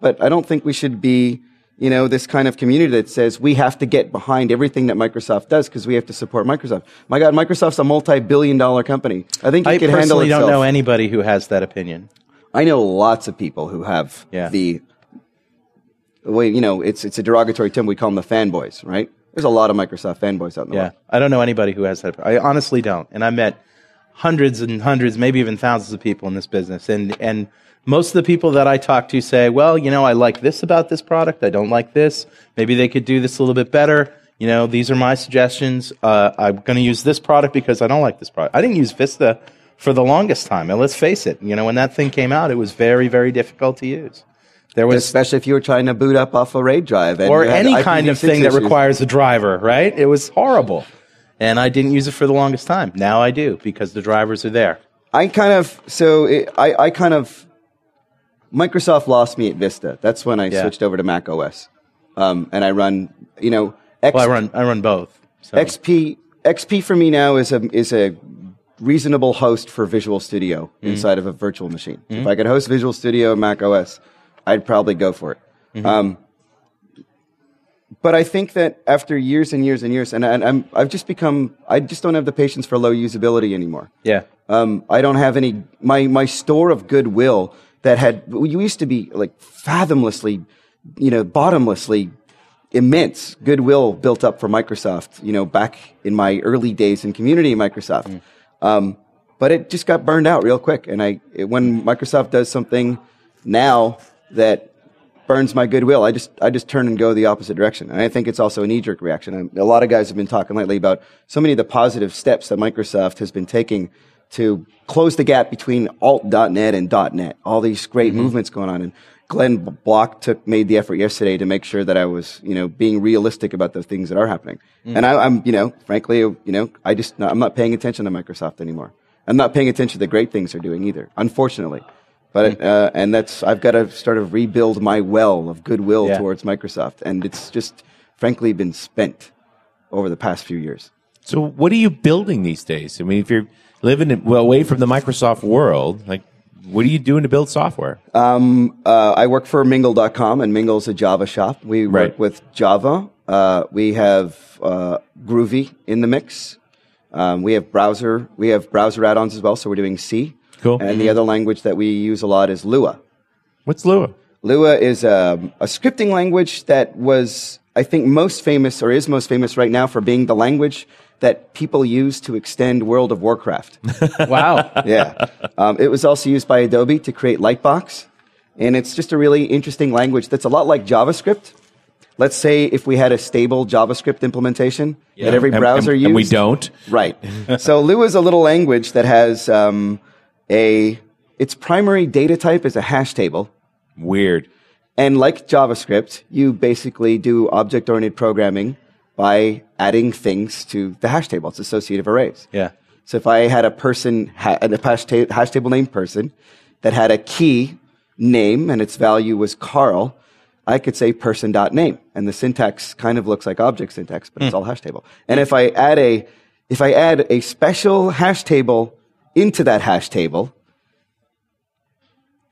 But I don't think we should be, you know, this kind of community that says we have to get behind everything that Microsoft does because we have to support Microsoft. My God, Microsoft's a multi-billion-dollar company. I think it I can handle personally don't know anybody who has that opinion. I know lots of people who have Yeah. the way you know it's it's a derogatory term. We call them the fanboys, right? There's a lot of Microsoft fanboys out in the Yeah, world. I don't know anybody who has that. I honestly don't. And I met hundreds and hundreds, maybe even thousands of people in this business, and and most of the people that I talk to say, well, you know, I like this about this product. I don't like this. Maybe they could do this a little bit better. You know, these are my suggestions. Uh, I'm going to use this product because I don't like this product. I didn't use Vista for the longest time, and let's face it. You know, when that thing came out, it was very, very difficult to use. There was Especially if you were trying to boot up off a RAID drive or any kind of IPv6 thing that requires a driver, right? It was horrible. And I didn't use it for the longest time. Now I do because the drivers are there. I kind of so it, I I kind of Microsoft lost me at Vista. That's when I Yeah. switched over to Mac OS, um, and I run you know X, Well, I run I run both. So. XP XP for me now is a is a reasonable host for Visual Studio Mm-hmm. inside of a virtual machine. If I could host Visual Studio and Mac OS, I'd probably go for it. Mm-hmm. Um, but I think that after years and years and years, and, and I'm, I've just become, I just don't have the patience for low usability anymore. yeah. Um, I don't have any, my, my store of goodwill that had, you used to be like fathomlessly, you know, bottomlessly immense goodwill built up for Microsoft, you know, back in my early days in community Microsoft. Um, but it just got burned out real quick. And I, it, when Microsoft does something now that burns my goodwill, I just, I just turn and go the opposite direction. And I think it's also a knee jerk reaction. And a lot of guys have been talking lately about so many of the positive steps that Microsoft has been taking to close the gap between alt.net and .net. All these great mm-hmm. movements going on. And Glenn Block took, made the effort yesterday to make sure that I was, you know, being realistic about the things that are happening. Mm. And I, I'm, you know, frankly, you know, I just, I'm not paying attention to Microsoft anymore. I'm not paying attention to the great things they're doing either, unfortunately. But uh, and that's I've got to sort of rebuild my well of goodwill Yeah. towards Microsoft, and it's just frankly been spent over the past few years. So, what are you building these days? I mean, if you're living in- well, away from the Microsoft world, like, what are you doing to build software? Uh, I work for Mingle.com, and Mingle's a Java shop. We work Right. with Java. Uh, we have uh, Groovy in the mix. Um, we have browser. We have browser add-ons as well. So we're doing C. Cool. And the other language that we use a lot is Lua. What's Lua? Lua is um, a scripting language that was, I think, most famous or is most famous right now for being the language that people use to extend World of Warcraft. <laughs> Wow. yeah. Um, it was also used by Adobe to create Lightroom. And it's just a really interesting language that's a lot like JavaScript. Let's say if we had a stable JavaScript implementation that every And- browser and, used. and we don't. Right. <laughs> so Lua is a little language that has um, a, its primary data type is a hash table. Weird. And like JavaScript, you basically do object oriented programming by adding things to the hash table. It's associative arrays. Yeah. So if I had a person, ha- a hash, ta- hash table named person that had a key name and its value was Carl, I could say person.name. And the syntax kind of looks like object syntax, but it's hmm. all hash table. And if I add a, if I add a special hash table into that hash table,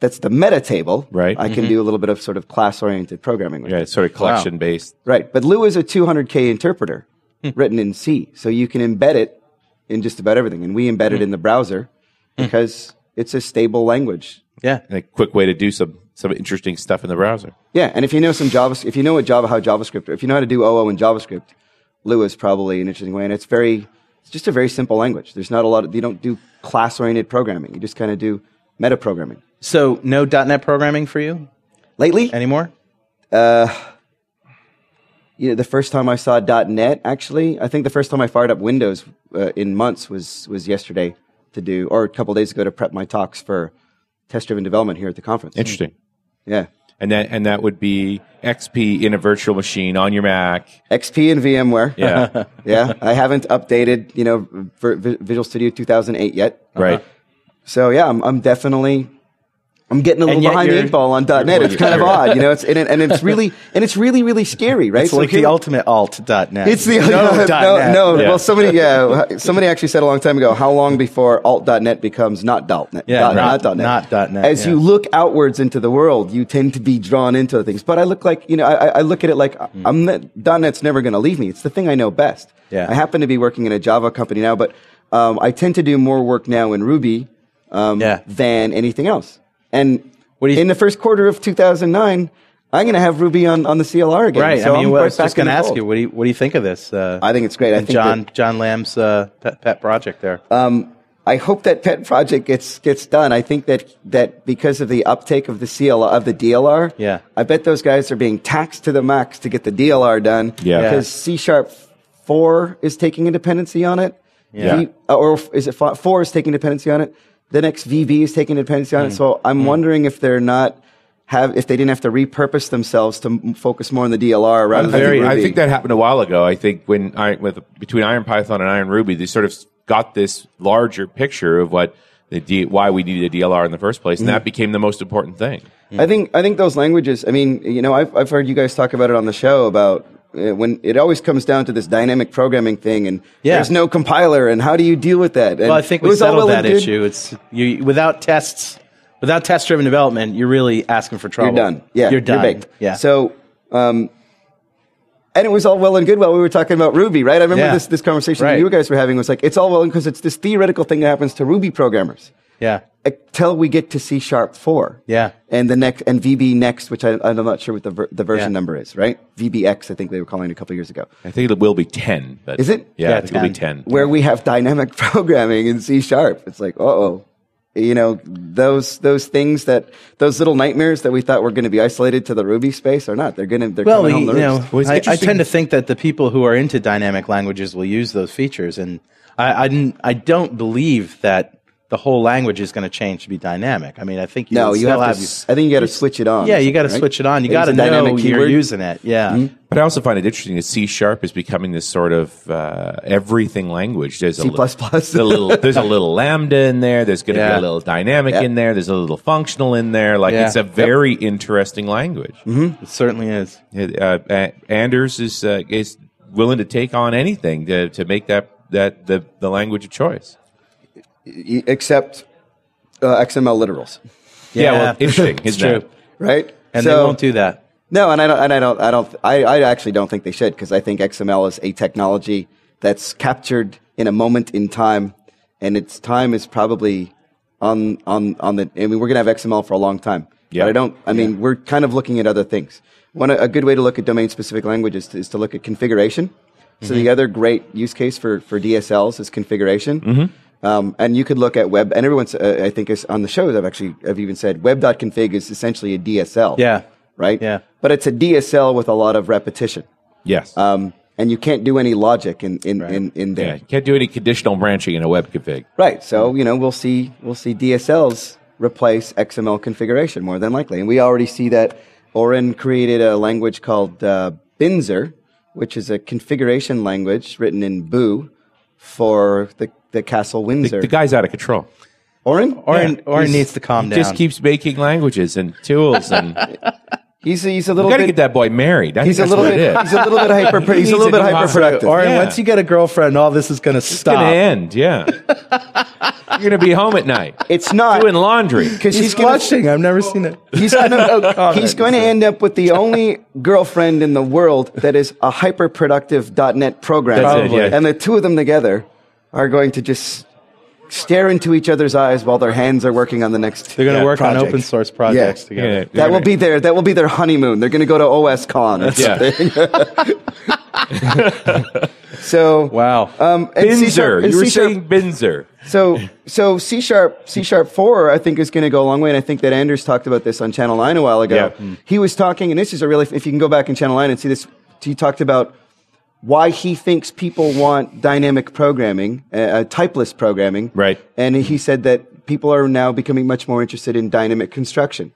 that's the meta table. Right. I can do a little bit of sort of class oriented programming with Yeah, it. it's sort of collection based. Right. But Lua is a 200K interpreter Hmm. written in C. So you can embed it in just about everything. And we embed Hmm. it in the browser because it's a stable language. Yeah. And a quick way to do some some interesting stuff in the browser. Yeah. And if you know some Java, if you know what Java, how JavaScript, if you know how to do OO in JavaScript, Lua is probably an interesting way. And it's very, it's just a very simple language. There's not a lot of, you don't do class oriented programming. You just kind of do meta programming. So no .NET programming for you Lately, anymore? you know, the first time I saw .NET, actually, I think the first time I fired up Windows uh, in months was was yesterday to do, or a couple days ago to prep my talks for test-driven development here at the conference. Interesting. Yeah, And that and that would be XP in a virtual machine on your Mac. XP and VMware. Yeah. <laughs> yeah. I haven't updated, you know, Visual Studio 2008 yet. right. So yeah, I'm, I'm definitely. I'm getting a little behind the eight ball on .NET. It's kind of odd, you know. It's and, it, and it's really and it's really really scary, right? It's So like here- the ultimate alt.net. It's the no, <laughs> no, dot no, no. Yeah. Well, somebody, yeah, somebody actually said a long time ago, how long before alt.net becomes not .net? Yeah, dot, not- not, .net. not .net, As yeah. you look outwards into the world, you tend to be drawn into things. But I look like, you know, I, I look at it like I'm not, .net's never going to leave me. It's the thing I know best. Yeah. I happen to be working in a Java company now, but um, I tend to do more work now in Ruby um, Yeah. than anything else. And What do you- in the first quarter of 2009, I'm going to have Ruby on, on the CLR again. Right. So I mean, I'm well, I was just going to ask fold. you, what do you, what do you think of this? Uh, I think it's great. I and think John that- John Lam's uh, pet, pet project there. I hope that pet project gets gets done. I think that that because of the uptake of the CLR of the DLR, Yeah. I bet those guys are being taxed to the max to get the DLR done. Yeah. Yeah. because C sharp four is taking a dependency on it. Yeah. V- or is it four is taking dependency on it? The next VB is taking dependency on it. So I'm wondering if they're not have if they didn't have to repurpose themselves to m- focus more on the DLR rather I than think, Ruby. I think that happened a while ago. I think when I with between IronPython and IronRuby, they sort of got this larger picture of what the D, why we needed a DLR in the first place, and Mm. that became the most important thing. I think I think those languages. I mean, you know, I've I've heard you guys talk about it on the show about when it always comes down to this dynamic programming thing, and Yeah. there's no compiler, and how do you deal with that? And well, I think we settled well that and good. issue. It's you without tests, without test driven development, you're really asking for trouble. You're done. Yeah, you're done. baked. Yeah. So, um, and it was all well and good while we were talking about Ruby, right? I remember Yeah. this this conversation Right. that you guys were having was like it's all well because it's this theoretical thing that happens to Ruby programmers yeah. until we get to C sharp four. Yeah. And the next and VB next, which I, I'm not sure what the ver, the version Yeah. number is, right? VBX, I think they were calling it a couple years ago. I think it will be ten. But Is it? Yeah, Yeah, I think it'll be 10. where we have dynamic <laughs> programming in C sharp. It's like, uh oh. You know, those those things that those little nightmares that we thought were going to be isolated to the Ruby space are not. They're going to they're Well, coming you home to know. Well, I, I tend to think that the people who are into dynamic languages will use those features, and I, I, I don't believe that the whole language is going to change to be dynamic. I mean, I think you No, you still have to. you- s- I think you got to switch it on. yeah, you got to right? switch it on. You got to know dynamic you're using it. Yeah. But I also find it interesting that C sharp is becoming this sort of uh, everything language. There's a C++. li- there's a little there's a little lambda in there. There's going to Yeah. be a little dynamic Yeah. in there. There's a little functional in there. Like Yeah. it's a very interesting language. It certainly is. Uh, Anders is uh, is willing to take on anything to, to make that that the, the language of choice. Y- Except uh, XML literals, Yeah, well, interesting, <laughs> It's true. it? right? And So- they won't do that. No, and I don't. And I don't. I don't. I, I actually don't think they should because I think XML is a technology that's captured in a moment in time, and its time is probably on on on the. I mean, we're gonna have XML for a long time. Yeah. But I don't. I mean, we're kind of looking at other things. One a good way to look at domain specific languages is to look at configuration. So the other great use case for for DSLs is configuration. Um, and you could look at web, and everyone's, uh, I think, is on the shows I've actually, I've even said web.config is essentially a DSL Yeah. right? Yeah. But it's a DSL with a lot of repetition. Yes. Um, and you can't do any logic in, in, in, in yeah. there. You can't do any conditional branching in a web config. Right. So, you know, we'll see, we'll see DSLs replace XML configuration more than likely. And we already see that Oren created a language called uh, Binsor, which is a configuration language written in Boo for the, the Castle Windsor. the guy's out of control. Oren? Orin, Yeah. Oren needs to calm He down. just keeps making languages and tools, and <laughs> He's, he's a we little got to bit, get that boy married. I he's a little that's bit, what it is. he's a little bit <laughs> hyper, he's a little bit hyperproductive. Oren, Yeah. once you get a girlfriend, all this is going to It's going stop. to end. Yeah, <laughs> you're going to be home at night It's not. doing laundry. Because He's he's gonna, flushing. I've never seen it. He's gonna, oh, oh, comment. he's going to end up with the only girlfriend in the world that is a hyperproductive .NET programmer. That's it, yeah. And the two of them together are going to just stare into each other's eyes while their hands are working on the next. They're going to Yeah, work on open source projects Yeah. together. Yeah, That will be their that will be their honeymoon. They're going to go to OSCON. Or something. <laughs> so Wow. um, C sharp- Binsor. You were C sharp- saying Binsor. So so C sharp C sharp four I think is going to go a long way, and I think that Anders talked about this on Channel Nine a while ago. Yeah. He was talking, and this is a really if you can go back in Channel Nine and see this, he talked about why he thinks people want dynamic programming, uh, uh, typeless programming, Right. And he said that people are now becoming much more interested in dynamic construction.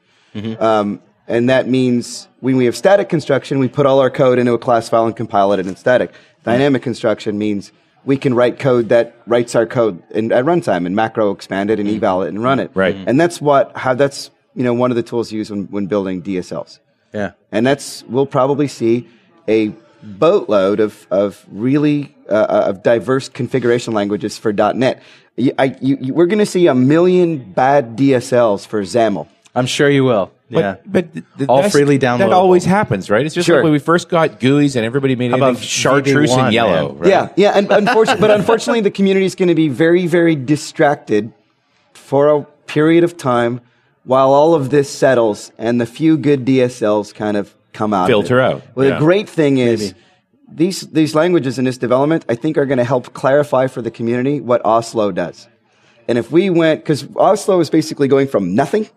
Um, and that means when we have static construction, we put all our code into a class file and compile it in static. Dynamic construction means we can write code that writes our code in, at runtime and macro expand it and eval it and run it. Right. And that's what, how that's, you know, one of the tools used when, when building DSLs. yeah. And that's, we'll probably see a boatload of, of really, uh, of diverse configuration languages for .NET. You, I, you, you, we're going to see a million bad DSLs for XAML. I'm sure you will. But, yeah. but th- th- All freely freely That always happens, right? It's just Sure. like when we first got GUIs and everybody made How anything about chartreuse and yellow. Right? Yeah, yeah, and unfortunately, but unfortunately, the community is going to be very, very distracted for a period of time while all of this settles and the few good DSLs kind of come out. Filter out, Well, yeah. the great thing is these these languages in this development, I think, are going to help clarify for the community what Oslo does. And if we went, because Oslo is basically going from nothing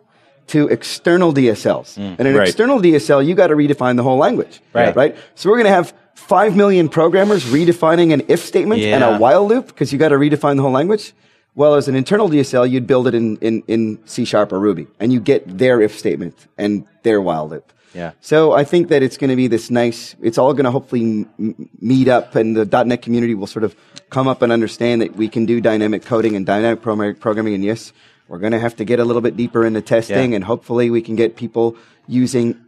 to external DSLs. Mm. and an right. external DSL, you got to redefine the whole language. Right. Right. So we're going to have five million programmers redefining an if statement and a while loop because you got to redefine the whole language. Well, as an internal DSL, you'd build it in, in, in C sharp or Ruby and you get their if statement and their while loop. Yeah. So I think that it's going to be this nice, it's all going to hopefully m- meet up and the .NET community will sort of come up and understand that we can do dynamic coding and dynamic prom- programming. And yes, we're going to have to get a little bit deeper into testing Yeah. and hopefully we can get people using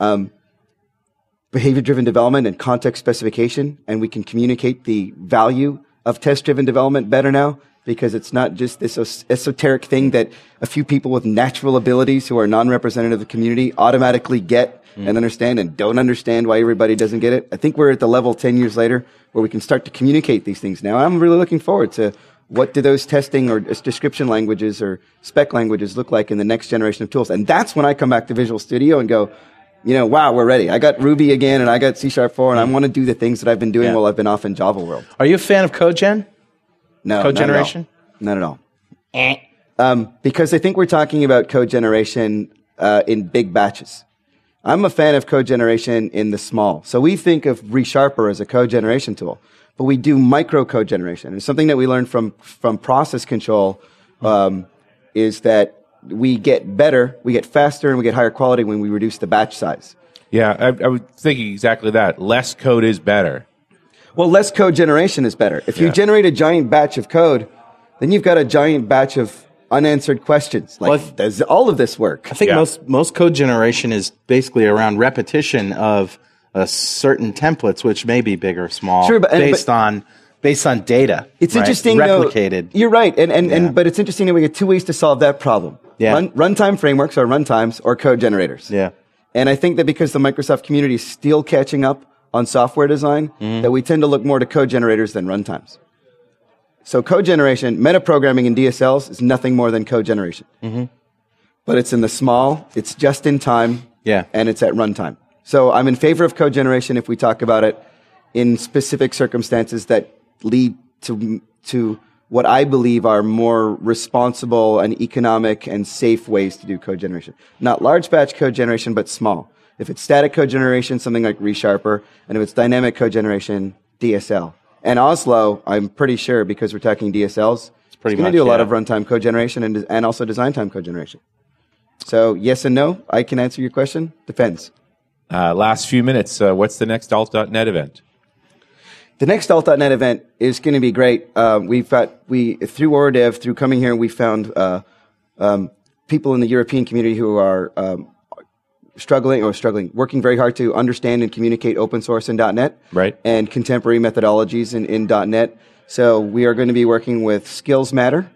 um, behavior driven development and context specification and we can communicate the value of test driven development better now because it's not just this es- esoteric thing that a few people with natural abilities who are non-representative of the community automatically get and mm. understand and don't understand why everybody doesn't get it. I think we're at the level 10 years later where we can start to communicate these things now. I'm really looking forward to what do those testing or description languages or spec languages look like in the next generation of tools. And that's when I come back to Visual Studio and go, you know, wow, we're ready. I got Ruby again and I got C Sharp 4 and I mm. want to do the things that I've been doing Yeah. while I've been off in Java world. Are you a fan of CodeGen? No, Code not at all. generation? Not at all. Um, because I think we're talking about code generation uh, in big batches. I'm a fan of code generation in the small. So we think of ReSharper as a code generation tool, but we do micro code generation. It's something that we learned from, from process control um, is that we get better, we get faster, and we get higher quality when we reduce the batch size. Yeah, I, I was thinking exactly that. Less code is better. Well, less code generation is better. If you Yeah. generate a giant batch of code, then you've got a giant batch of unanswered questions. Like, Well, does all of this work? I think Yeah. most most code generation is basically around repetition of uh, certain templates, which may be big or small, Sure, but- based but- on based on data. It's right? interesting, though- replicated. you're right, and and, Yeah. and but it's interesting that we get two ways to solve that problem. Yeah. Run, runtime frameworks or runtimes or code generators. yeah, And I think that because the Microsoft community is still catching up on software design, Mm-hmm. that we tend to look more to code generators than runtimes. So code generation, metaprogramming in DSLs is nothing more than code generation. Mm-hmm. But it's in the small, it's just in time, Yeah. and it's at runtime. So I'm in favor of code generation if we talk about it in specific circumstances that lead to to what I believe are more responsible and economic and safe ways to do code generation. Not large batch code generation, but small. If it's static code generation, something like ReSharper, and if it's dynamic code generation, DSL. And Oslo, I'm pretty sure because we're talking DSLs, it's pretty going to do a lot of runtime code generation and, and also design time code generation. So yes and no. I can answer your question. Depends. Uh, last few minutes. Uh, what's the next alt.net event? The next alt.net event is going to be great. Um, we've got we through Oredev through coming here, we found uh, um, people in the European community who are um, struggling or struggling, working very hard to understand and communicate open source in .NET, Right. and contemporary methodologies in, in .NET. So we are going to be working with Skills Matter,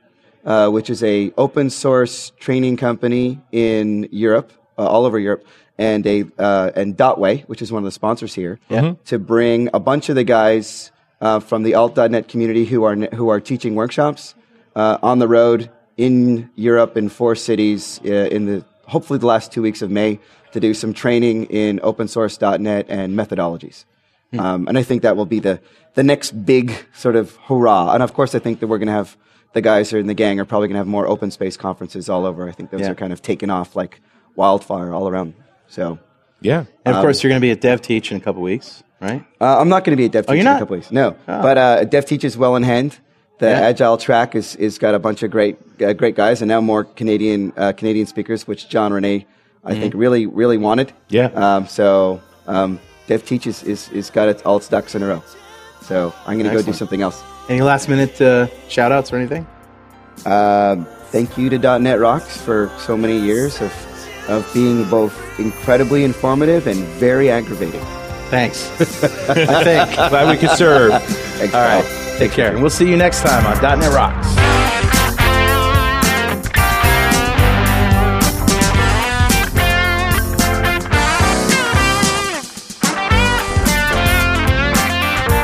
uh, which is a open source training company in Europe, uh, all over Europe, and a uh, and Dotway, which is one of the sponsors here, to bring a bunch of the guys uh, from the alt.net community who are who are teaching workshops uh, on the road in Europe in four cities uh, in the hopefully the last two weeks of May to do some training in open source.net and methodologies. Um, and I think that will be the, the next big sort of hurrah. And of course, I think that we're going to have the guys who are in the gang are probably going to have more open space conferences all over. I think those Yeah. are kind of taken off like wildfire all around. So Yeah. and of course you're going to be at DevTeach in a couple weeks, right? uh, I'm not going to be at DevTeach you're in a couple weeks. No, but uh, DevTeach is well in hand. The Yeah. Agile track is is got a bunch of great uh, great guys, and now more Canadian uh, Canadian speakers, which Jean-René I think really really wanted. Yeah. Um, so um, DevTeach is, is is got its all its ducks in a row. So I'm going to go do something else. Any last minute uh, shout outs or anything? Um, thank you to .NET Rocks for so many years of of being both incredibly informative and very aggravating. Thanks. <laughs> I think. Glad we could serve. Thanks, All right. Paul. Take care. And we'll see you next time on .NET Rocks.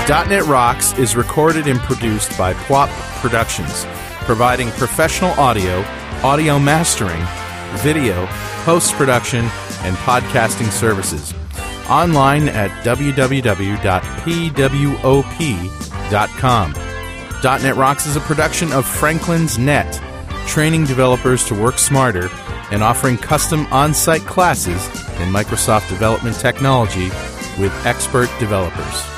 .NET Rocks is recorded and produced by PWOP Productions, providing professional audio, audio mastering, video, post-production, and podcasting services. Online at www.pwop.com. .NET Rocks is a production of Franklins.Net, training developers to work smarter and offering custom on-site classes in Microsoft development technology with expert developers